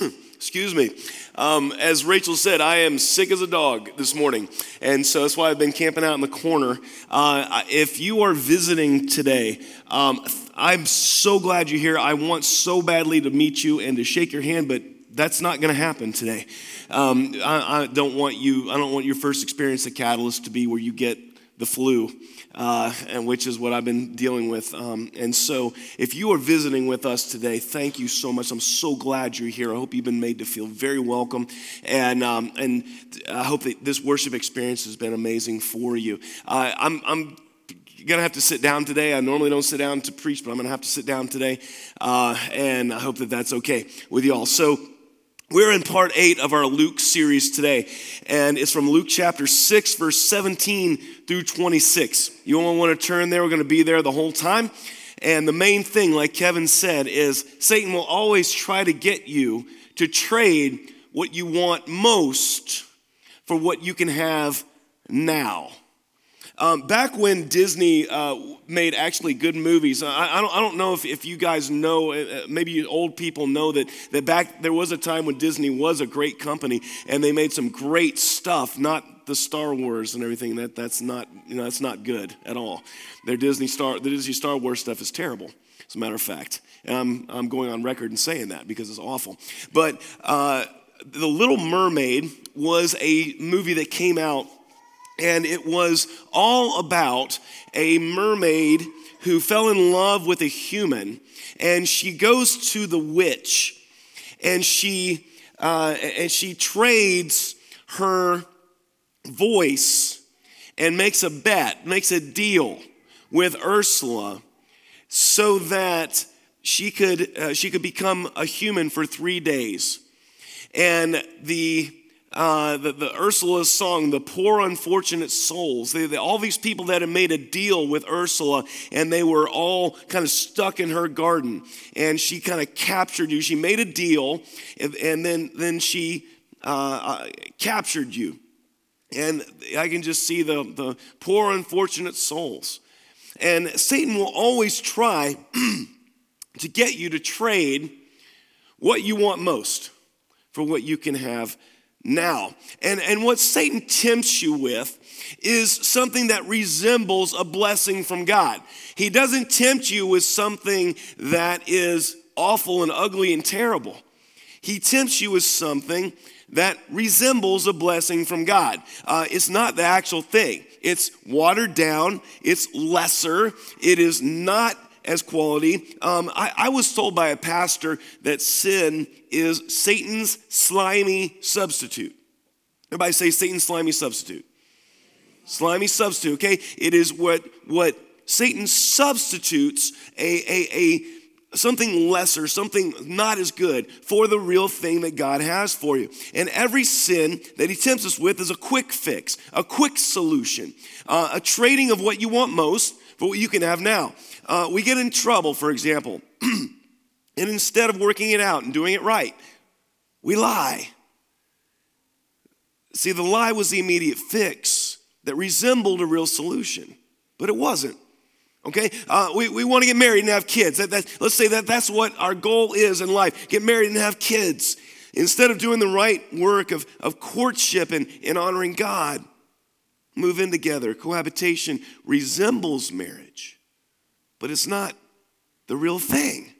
Excuse me. Um, as Rachel said, I am sick as a dog this morning. And so that's why I've been camping out in the corner. Uh, if you are visiting today, um, I'm so glad you're here. I want so badly to meet you and to shake your hand, but that's not going to happen today. Um, I, I, don't want you. I don't want your first experience at Catalyst to be where you get the flu, uh, and which is what I've been dealing with. Um, and so, if you are visiting with us today, thank you so much. I'm so glad you're here. I hope you've been made to feel very welcome, and um, and I hope that this worship experience has been amazing for you. Uh, I'm, I'm gonna have to sit down today. I normally don't sit down to preach, but I'm gonna have to sit down today, uh, and I hope that that's okay with y'all. So. We're in part eight of our Luke series today, and it's from Luke chapter 6, verse 17 through 26. You won't want to turn there, we're going to be there the whole time. And the main thing, like Kevin said, is Satan will always try to get you to trade what you want most for what you can have now. Um, back when Disney uh, made actually good movies, I, I, don't, I don't know if, if you guys know, uh, uh, maybe old people know that, that back there was a time when Disney was a great company and they made some great stuff, not the Star Wars and everything. That, that's, not, you know, that's not good at all. Their Disney Star, the Disney Star Wars stuff is terrible, as a matter of fact. And I'm, I'm going on record and saying that because it's awful. But uh, The Little Mermaid was a movie that came out and it was all about a mermaid who fell in love with a human. And she goes to the witch and she, uh, and she trades her voice and makes a bet, makes a deal with Ursula so that she could, uh, she could become a human for three days. And the uh, the, the Ursula's song, The Poor Unfortunate Souls. They, they, all these people that had made a deal with Ursula, and they were all kind of stuck in her garden. And she kind of captured you. She made a deal, and, and then, then she uh, uh, captured you. And I can just see the, the poor unfortunate souls. And Satan will always try to get you to trade what you want most for what you can have now. And, and what Satan tempts you with is something that resembles a blessing from God. He doesn't tempt you with something that is awful and ugly and terrible. He tempts you with something that resembles a blessing from God. Uh, it's not the actual thing, it's watered down, it's lesser, it is not as quality. Um, I, I was told by a pastor that sin is Satan's slimy substitute. Everybody say Satan's slimy substitute. Slimy substitute, okay? It is what, what Satan substitutes a, a, a something lesser, something not as good for the real thing that God has for you. And every sin that he tempts us with is a quick fix, a quick solution, uh, a trading of what you want most for what you can have now. Uh, we get in trouble, for example, and instead of working it out and doing it right, we lie. See, the lie was the immediate fix that resembled a real solution, but it wasn't. Okay, uh, we, we want to get married and have kids. That, that, let's say that that's what our goal is in life get married and have kids. Instead of doing the right work of, of courtship and, and honoring God, move in together. Cohabitation resembles marriage, but it's not the real thing.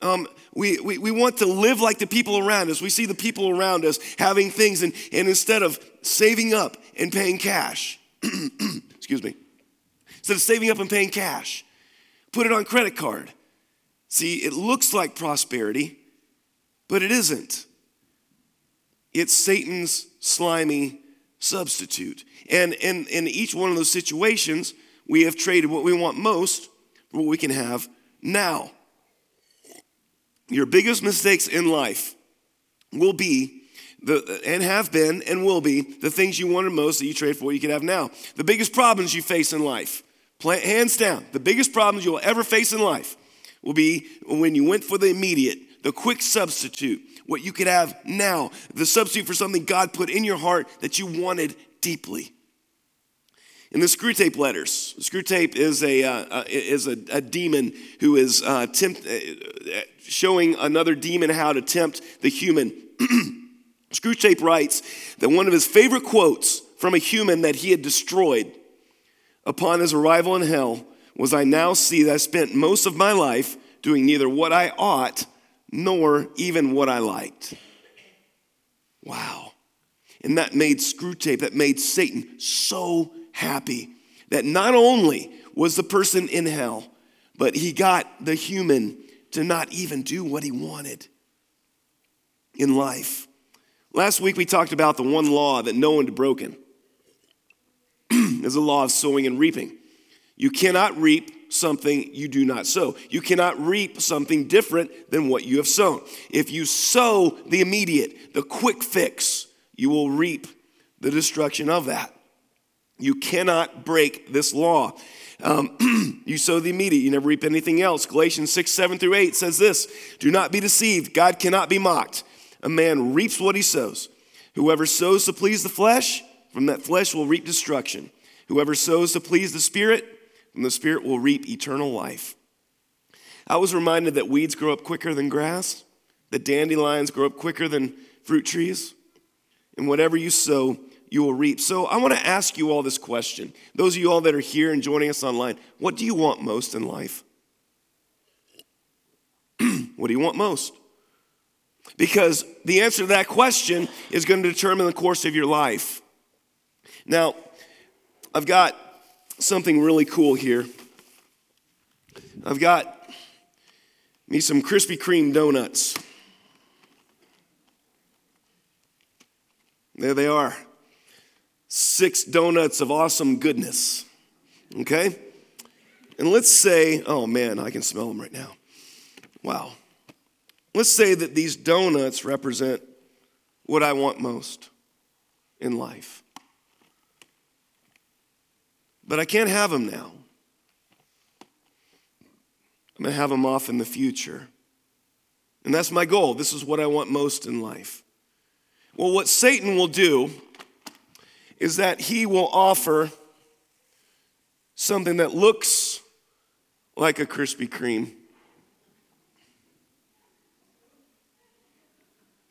Um, we, we, we want to live like the people around us. We see the people around us having things, and, and instead of saving up and paying cash, excuse me, instead of saving up and paying cash, put it on credit card. See, it looks like prosperity, but it isn't. It's Satan's slimy substitute. And in, in each one of those situations, we have traded what we want most for what we can have now. Your biggest mistakes in life will be the, and have been and will be the things you wanted most that you trade for what you can have now. The biggest problems you face in life, hands down, the biggest problems you will ever face in life will be when you went for the immediate, the quick substitute, what you could have now, the substitute for something God put in your heart that you wanted deeply. In the Screwtape letters, Screwtape is a, uh, uh, is a, a, demon who is uh, tempt, uh, showing another demon how to tempt the human. Screwtape writes that one of his favorite quotes from a human that he had destroyed upon his arrival in hell was I now see that I spent most of my life doing neither what I ought nor even what I liked. Wow. And that made Screwtape, that made Satan so happy that not only was the person in hell, but he got the human to not even do what he wanted in life. Last week we talked about the one law that no one had broken. is the law of sowing and reaping. You cannot reap something you do not sow. You cannot reap something different than what you have sown. If you sow the immediate, the quick fix, you will reap the destruction of that. You cannot break this law. Um, you sow the immediate, you never reap anything else. Galatians 6, 7 through 8 says this Do not be deceived. God cannot be mocked. A man reaps what he sows. Whoever sows to please the flesh, from that flesh will reap destruction. Whoever sows to please the Spirit, and the Spirit will reap eternal life. I was reminded that weeds grow up quicker than grass, that dandelions grow up quicker than fruit trees, and whatever you sow, you will reap. So I want to ask you all this question. Those of you all that are here and joining us online, what do you want most in life? what do you want most? Because the answer to that question is going to determine the course of your life. Now, I've got something really cool here. I've got me some Krispy Kreme donuts. There they are. Six donuts of awesome goodness. Okay? And let's say, oh man, I can smell them right now. Wow. Let's say that these donuts represent what I want most in life. But I can't have them now. I'm going to have them off in the future. And that's my goal. This is what I want most in life. Well, what Satan will do is that he will offer something that looks like a Krispy Kreme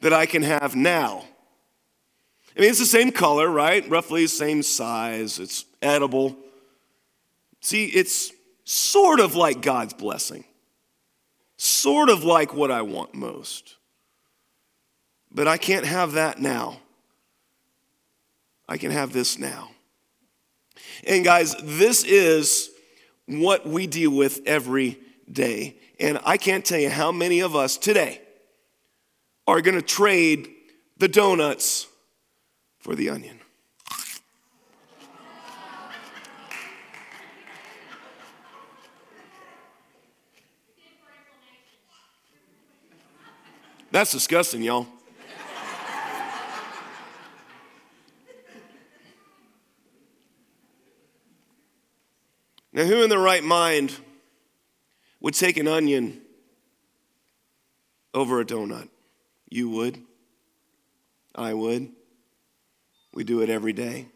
that I can have now. I mean, it's the same color, right? Roughly the same size. It's edible. See, it's sort of like God's blessing, sort of like what I want most. But I can't have that now. I can have this now. And guys, this is what we deal with every day. And I can't tell you how many of us today are going to trade the donuts for the onion. That's disgusting, y'all. now, who in their right mind would take an onion over a donut? You would. I would. We do it every day.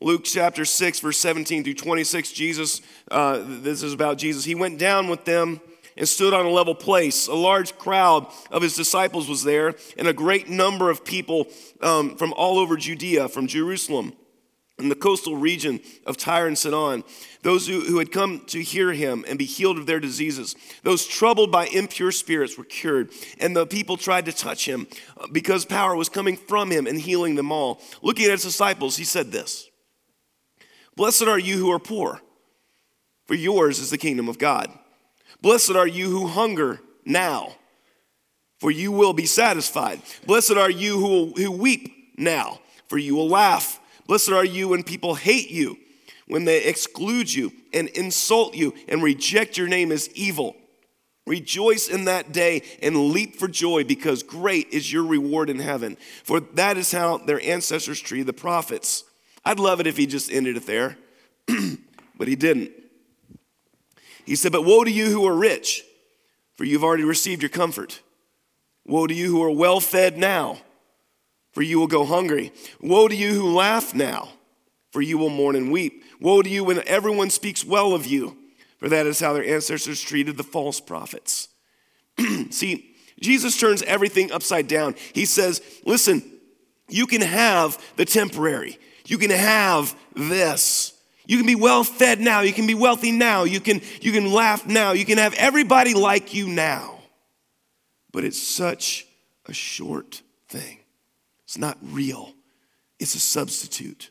Luke chapter 6, verse 17 through 26, Jesus, uh, this is about Jesus. He went down with them and stood on a level place. A large crowd of his disciples was there, and a great number of people um, from all over Judea, from Jerusalem, and the coastal region of Tyre and Sidon, those who, who had come to hear him and be healed of their diseases. Those troubled by impure spirits were cured, and the people tried to touch him uh, because power was coming from him and healing them all. Looking at his disciples, he said this Blessed are you who are poor, for yours is the kingdom of God. Blessed are you who hunger now, for you will be satisfied. Blessed are you who, who weep now, for you will laugh. Blessed are you when people hate you, when they exclude you and insult you and reject your name as evil. Rejoice in that day and leap for joy because great is your reward in heaven. For that is how their ancestors treated the prophets. I'd love it if he just ended it there, but he didn't. He said, But woe to you who are rich, for you've already received your comfort. Woe to you who are well fed now, for you will go hungry. Woe to you who laugh now, for you will mourn and weep. Woe to you when everyone speaks well of you, for that is how their ancestors treated the false prophets. See, Jesus turns everything upside down. He says, Listen, you can have the temporary, you can have this. You can be well fed now, you can be wealthy now, you can, you can laugh now, you can have everybody like you now. But it's such a short thing. It's not real, it's a substitute.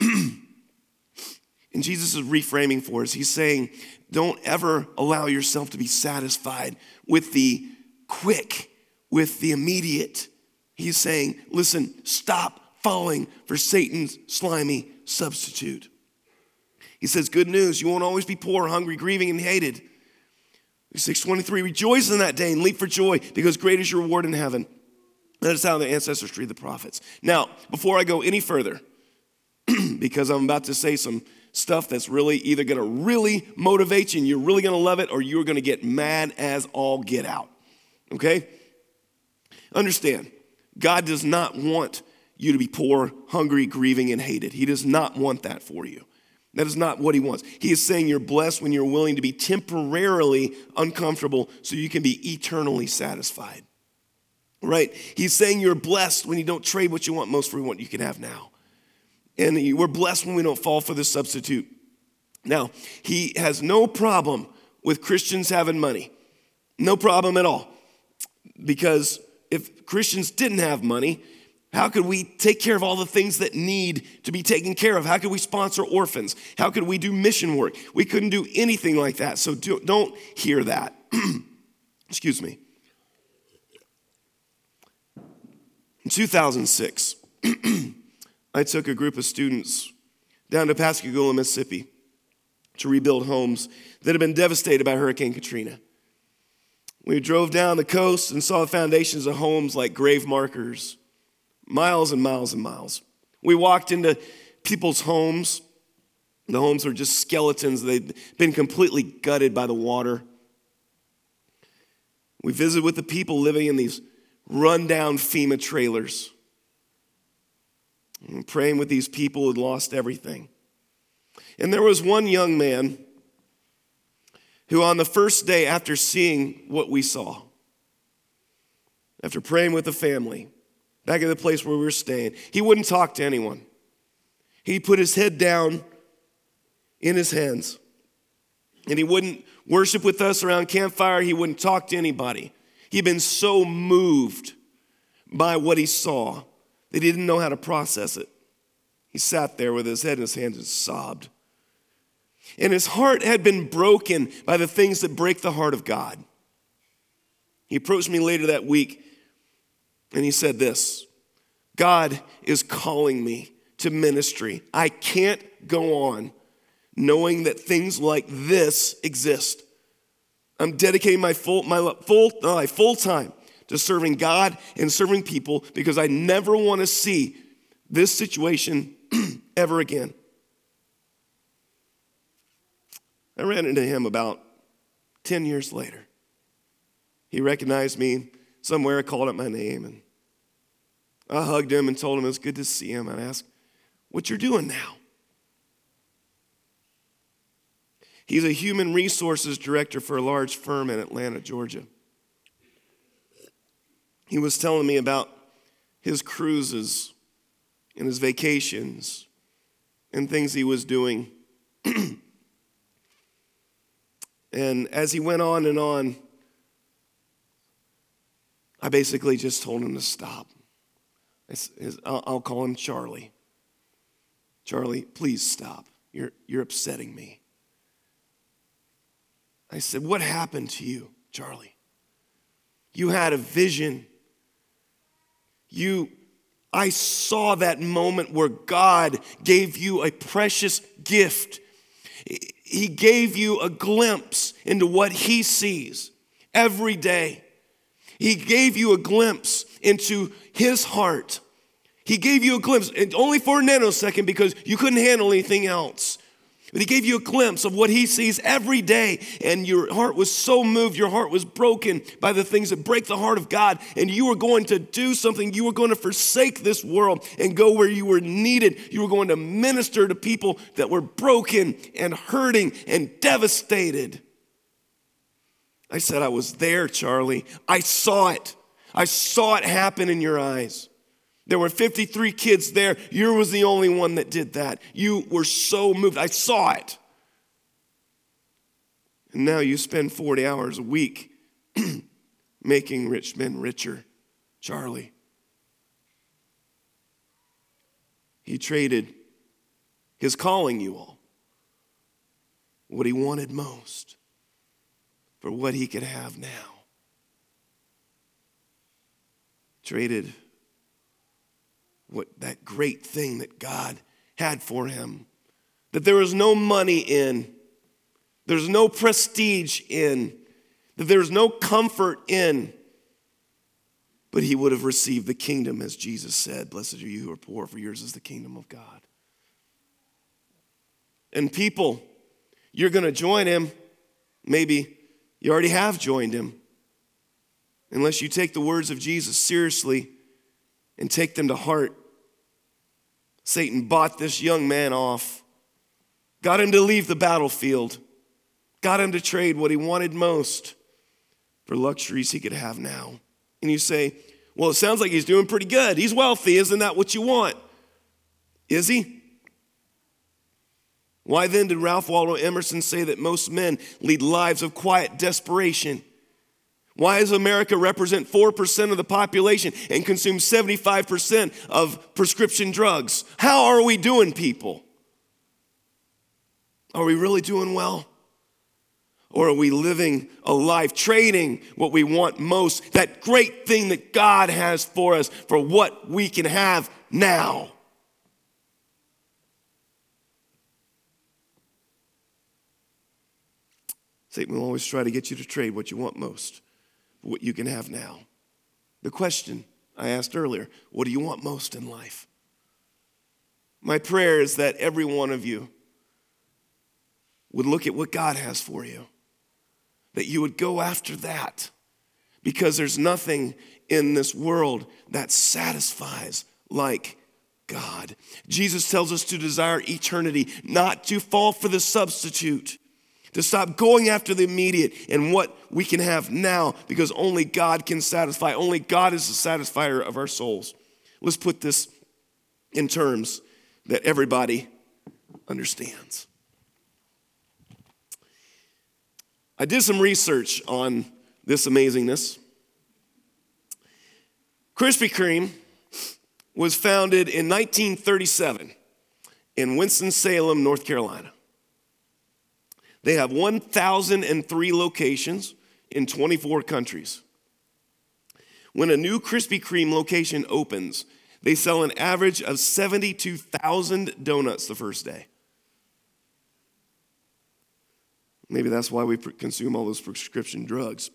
and Jesus is reframing for us. He's saying, don't ever allow yourself to be satisfied with the quick, with the immediate. He's saying, listen, stop falling for Satan's slimy substitute. He says, Good news, you won't always be poor, hungry, grieving, and hated. 623, rejoice in that day and leap for joy because great is your reward in heaven. That is how the ancestors treated the prophets. Now, before I go any further, because I'm about to say some stuff that's really either gonna really motivate you and you're really gonna love it or you're gonna get mad as all get out. Okay? Understand, God does not want you to be poor, hungry, grieving, and hated. He does not want that for you. That is not what he wants. He is saying you're blessed when you're willing to be temporarily uncomfortable so you can be eternally satisfied. Right? He's saying you're blessed when you don't trade what you want most for what you can have now. And we're blessed when we don't fall for the substitute. Now, he has no problem with Christians having money. No problem at all. Because if Christians didn't have money, how could we take care of all the things that need to be taken care of? How could we sponsor orphans? How could we do mission work? We couldn't do anything like that. So do, not hear that. Excuse me. In 2006, I took a group of students down to Pascagoula, Mississippi to rebuild homes that had been devastated by Hurricane Katrina. We drove down the coast and saw the foundations of homes like grave markers miles and miles and miles. We walked into people's homes. The homes were just skeletons, they'd been completely gutted by the water. We visited with the people living in these rundown FEMA trailers. Praying with these people who had lost everything. And there was one young man who, on the first day after seeing what we saw, after praying with the family, back at the place where we were staying. He wouldn't talk to anyone. He put his head down in his hands. And he wouldn't worship with us around campfire. He wouldn't talk to anybody. He'd been so moved by what he saw that he didn't know how to process it. He sat there with his head in his hands and sobbed. And his heart had been broken by the things that break the heart of God. He approached me later that week and he said this God is calling me to ministry. I can't go on knowing that things like this exist. I'm dedicating my full, my full, my full time to serving God and serving people because I never want to see this situation ever again. I ran into him about 10 years later. He recognized me somewhere, called out my name, and I hugged him and told him it was good to see him. I asked, What you're doing now? He's a human resources director for a large firm in Atlanta, Georgia. He was telling me about his cruises and his vacations and things he was doing. and as he went on and on, I basically just told him to stop. I'll call him Charlie. Charlie, please stop. You're, you're upsetting me. I said, What happened to you, Charlie? You had a vision. You, I saw that moment where God gave you a precious gift. He gave you a glimpse into what He sees every day. He gave you a glimpse into His heart. He gave you a glimpse, only for a nanosecond because you couldn't handle anything else. But he gave you a glimpse of what he sees every day, and your heart was so moved, your heart was broken by the things that break the heart of God, and you were going to do something. You were going to forsake this world and go where you were needed. You were going to minister to people that were broken and hurting and devastated. I said, I was there, Charlie. I saw it. I saw it happen in your eyes. There were 53 kids there. You was the only one that did that. You were so moved. I saw it. And now you spend 40 hours a week making rich men richer. Charlie. He traded his calling, you all, what he wanted most, for what he could have now. Traded what that great thing that God had for him. That there was no money in, there's no prestige in, that there's no comfort in. But he would have received the kingdom, as Jesus said, Blessed are you who are poor, for yours is the kingdom of God. And people, you're going to join him. Maybe you already have joined him. Unless you take the words of Jesus seriously and take them to heart. Satan bought this young man off, got him to leave the battlefield, got him to trade what he wanted most for luxuries he could have now. And you say, well, it sounds like he's doing pretty good. He's wealthy. Isn't that what you want? Is he? Why then did Ralph Waldo Emerson say that most men lead lives of quiet desperation? Why does America represent 4% of the population and consume 75% of prescription drugs? How are we doing, people? Are we really doing well? Or are we living a life trading what we want most, that great thing that God has for us, for what we can have now? Satan will always try to get you to trade what you want most what you can have now. The question I asked earlier what do you want most in life? My prayer is that every one of you would look at what God has for you, that you would go after that, because there's nothing in this world that satisfies like God. Jesus tells us to desire eternity, not to fall for the substitute to stop going after the immediate and what we can have now because only God can satisfy. Only God is the satisfier of our souls. Let's put this in terms that everybody understands. I did some research on this amazingness. Krispy Kreme was founded in 1937 in Winston-Salem, North Carolina. They have 1,003 locations in 24 countries. When a new Krispy Kreme location opens, they sell an average of 72,000 donuts the first day. Maybe that's why we consume all those prescription drugs.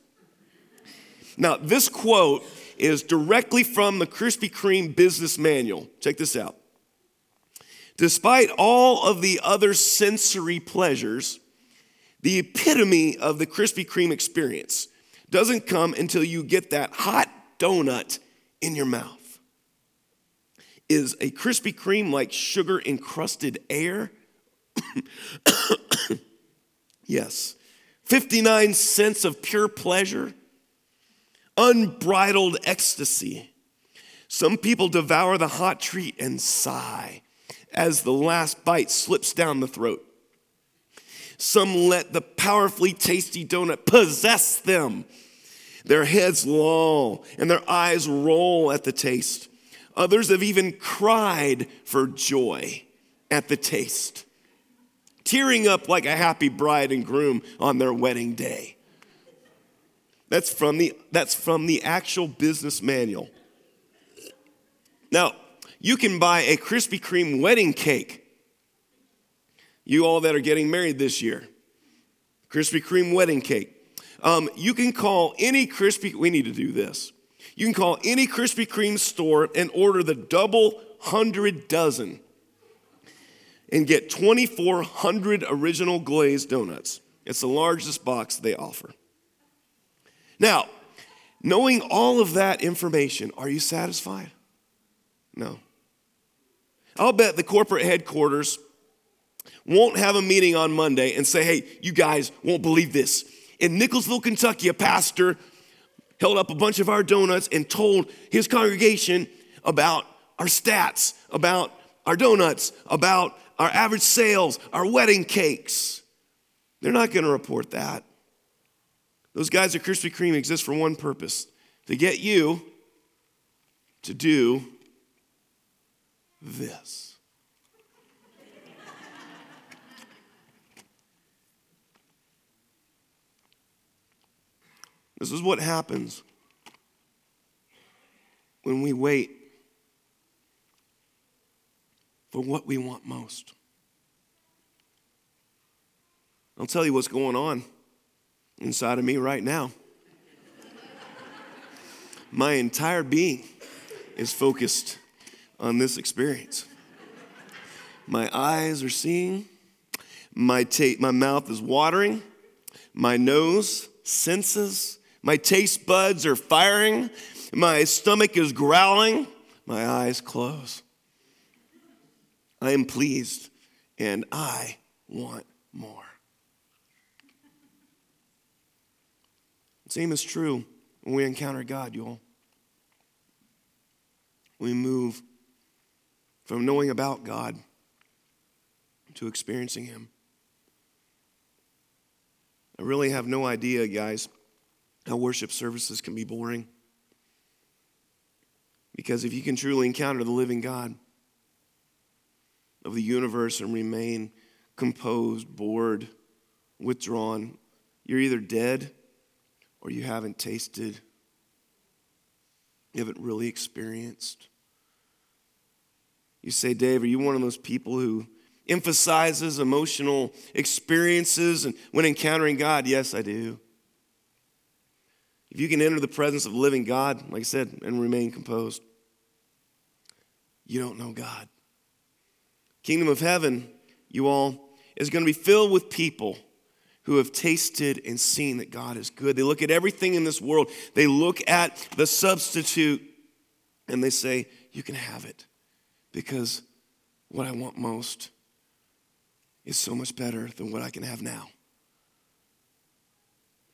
Now, this quote is directly from the Krispy Kreme business manual. Check this out. Despite all of the other sensory pleasures, the epitome of the Krispy Kreme experience doesn't come until you get that hot donut in your mouth. Is a Krispy Kreme like sugar encrusted air? yes. 59 cents of pure pleasure, unbridled ecstasy. Some people devour the hot treat and sigh as the last bite slips down the throat. Some let the powerfully tasty donut possess them. Their heads loll and their eyes roll at the taste. Others have even cried for joy at the taste, tearing up like a happy bride and groom on their wedding day. That's from the, that's from the actual business manual. Now, you can buy a Krispy Kreme wedding cake you all that are getting married this year, Krispy Kreme wedding cake. Um, you can call any Krispy, we need to do this. You can call any Krispy Kreme store and order the double hundred dozen. and get 2,400 original glazed donuts. It's the largest box they offer. Now, knowing all of that information, are you satisfied? No. I'll bet the corporate headquarters won't have a meeting on Monday and say, hey, you guys won't believe this. In Nicholasville, Kentucky, a pastor held up a bunch of our donuts and told his congregation about our stats, about our donuts, about our average sales, our wedding cakes. They're not going to report that. Those guys at Krispy Kreme exist for one purpose to get you to do this. This is what happens when we wait for what we want most. I'll tell you what's going on inside of me right now. My entire being is focused on this experience. My eyes are seeing, my, ta- my mouth is watering, my nose senses, my taste buds are firing, my stomach is growling, my eyes close. I am pleased and I want more. Same is true when we encounter God, y'all. We move from knowing about God to experiencing Him. I really have no idea, guys, how worship services can be boring. Because if you can truly encounter the living God of the universe and remain composed, bored, withdrawn, you're either dead or you haven't tasted, you haven't really experienced. You say, Dave, are you one of those people who emphasizes emotional experiences and when encountering God? Yes, I do. If you can enter the presence of living God, like I said, and remain composed, you don't know God. Kingdom of heaven, you all, is going to be filled with people who have tasted and seen that God is good. They look at everything in this world, they look at the substitute, and they say, You can have it because what I want most is so much better than what I can have now.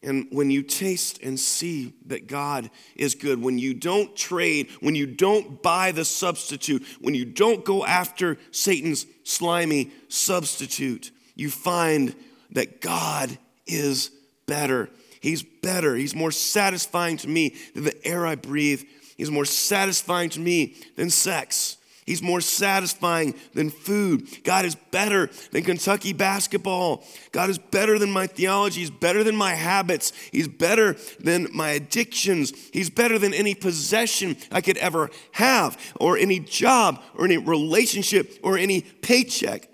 And when you taste and see that God is good, when you don't trade, when you don't buy the substitute, when you don't go after Satan's slimy substitute, you find that God is better. He's better. He's more satisfying to me than the air I breathe. He's more satisfying to me than sex. He's more satisfying than food. God is better than Kentucky basketball. God is better than my theology. He's better than my habits. He's better than my addictions. He's better than any possession I could ever have, or any job, or any relationship, or any paycheck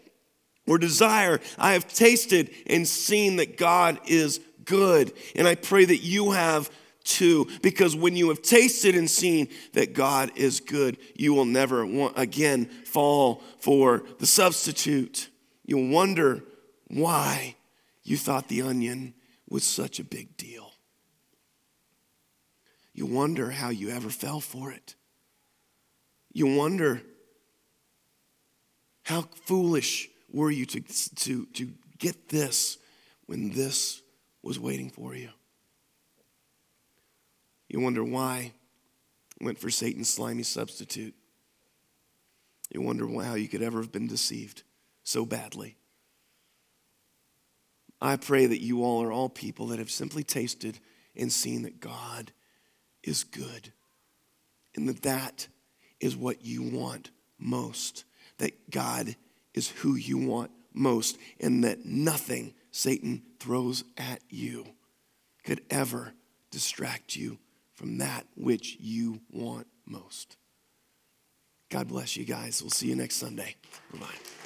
or desire. I have tasted and seen that God is good. And I pray that you have too, because when you have tasted and seen that God is good, you will never want, again fall for the substitute. You'll wonder why you thought the onion was such a big deal. You wonder how you ever fell for it. You wonder how foolish were you to, to, to get this when this was waiting for you? You wonder why went for Satan's slimy substitute. You wonder how you could ever have been deceived so badly. I pray that you all are all people that have simply tasted and seen that God is good and that that is what you want most, that God is who you want most, and that nothing Satan throws at you could ever distract you from that which you want most. God bless you guys. We'll see you next Sunday. Bye bye.